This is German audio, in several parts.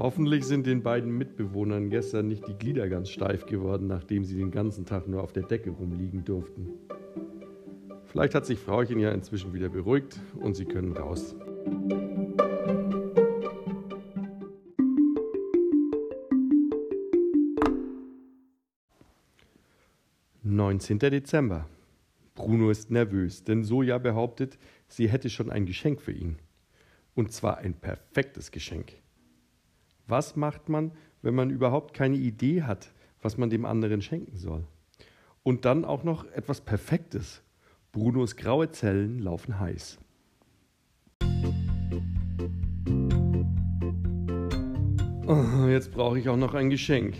Hoffentlich sind den beiden Mitbewohnern gestern nicht die Glieder ganz steif geworden, nachdem sie den ganzen Tag nur auf der Decke rumliegen durften. Vielleicht hat sich Frauchen ja inzwischen wieder beruhigt und sie können raus. 19. Dezember. Bruno ist nervös, denn Soja behauptet, sie hätte schon ein Geschenk für ihn. Und zwar ein perfektes Geschenk. Was macht man, wenn man überhaupt keine Idee hat, was man dem anderen schenken soll? Und dann auch noch etwas Perfektes. Brunos graue Zellen laufen heiß. Oh, jetzt brauche ich auch noch ein Geschenk.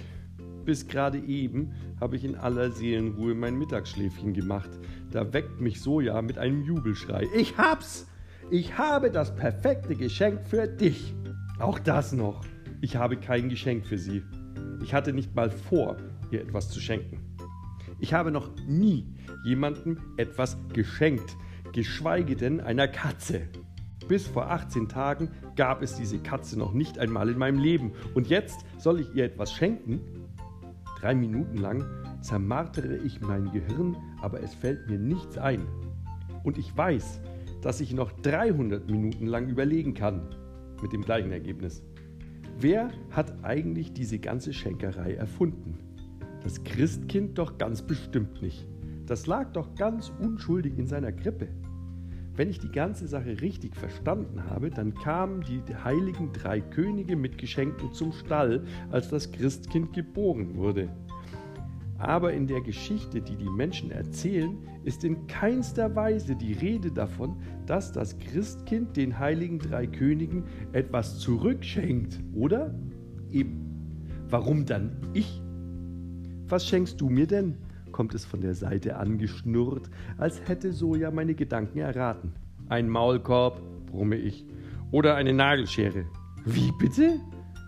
Bis gerade eben habe ich in aller Seelenruhe mein Mittagsschläfchen gemacht. Da weckt mich Soja mit einem Jubelschrei. Ich hab's! Ich habe das perfekte Geschenk für dich. Auch das noch. Ich habe kein Geschenk für sie. Ich hatte nicht mal vor, ihr etwas zu schenken. Ich habe noch nie jemandem etwas geschenkt, geschweige denn einer Katze. Bis vor 18 Tagen gab es diese Katze noch nicht einmal in meinem Leben. Und jetzt soll ich ihr etwas schenken? Drei Minuten lang zermartere ich mein Gehirn, aber es fällt mir nichts ein. Und ich weiß, dass ich noch 300 Minuten lang überlegen kann, mit dem gleichen Ergebnis. Wer hat eigentlich diese ganze Schenkerei erfunden? Das Christkind doch ganz bestimmt nicht. Das lag doch ganz unschuldig in seiner Krippe. Wenn ich die ganze Sache richtig verstanden habe, dann kamen die heiligen drei Könige mit Geschenken zum Stall, als das Christkind geboren wurde. Aber in der Geschichte, die die Menschen erzählen, ist in keinster Weise die Rede davon, dass das Christkind den heiligen drei Königen etwas zurückschenkt, oder? Eben. Warum dann ich? Was schenkst du mir denn? kommt es von der Seite angeschnurrt, als hätte Soja meine Gedanken erraten. Ein Maulkorb, brumme ich. Oder eine Nagelschere. Wie bitte?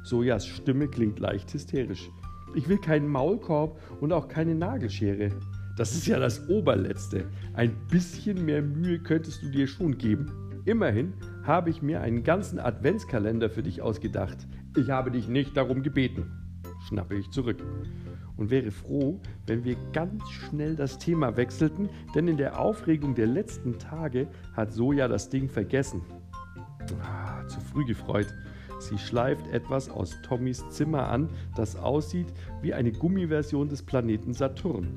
Sojas Stimme klingt leicht hysterisch. Ich will keinen Maulkorb und auch keine Nagelschere. Das ist ja das Oberletzte. Ein bisschen mehr Mühe könntest du dir schon geben. Immerhin habe ich mir einen ganzen Adventskalender für dich ausgedacht. Ich habe dich nicht darum gebeten. Schnappe ich zurück. Und wäre froh, wenn wir ganz schnell das Thema wechselten, denn in der Aufregung der letzten Tage hat Soja das Ding vergessen. Ah, zu früh gefreut. Sie schleift etwas aus Tommys Zimmer an, das aussieht wie eine Gummiversion des Planeten Saturn.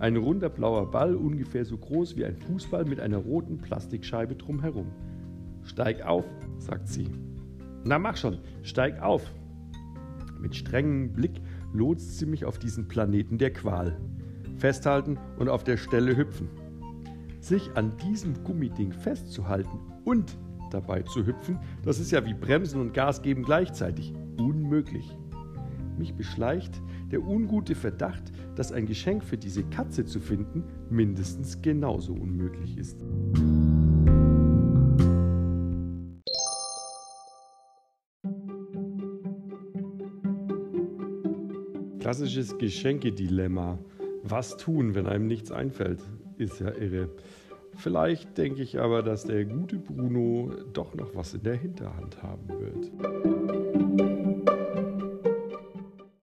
Ein runder blauer Ball, ungefähr so groß wie ein Fußball mit einer roten Plastikscheibe drumherum. Steig auf, sagt sie. Na mach schon, steig auf. Mit strengem Blick lotst sie mich auf diesen Planeten der Qual. Festhalten und auf der Stelle hüpfen. Sich an diesem Gummiding festzuhalten und dabei zu hüpfen, das ist ja wie Bremsen und Gas geben gleichzeitig. Unmöglich. Mich beschleicht der ungute Verdacht, dass ein Geschenk für diese Katze zu finden mindestens genauso unmöglich ist. Klassisches Geschenkedilemma. Was tun, wenn einem nichts einfällt? Ist ja irre. Vielleicht denke ich aber, dass der gute Bruno doch noch was in der Hinterhand haben wird.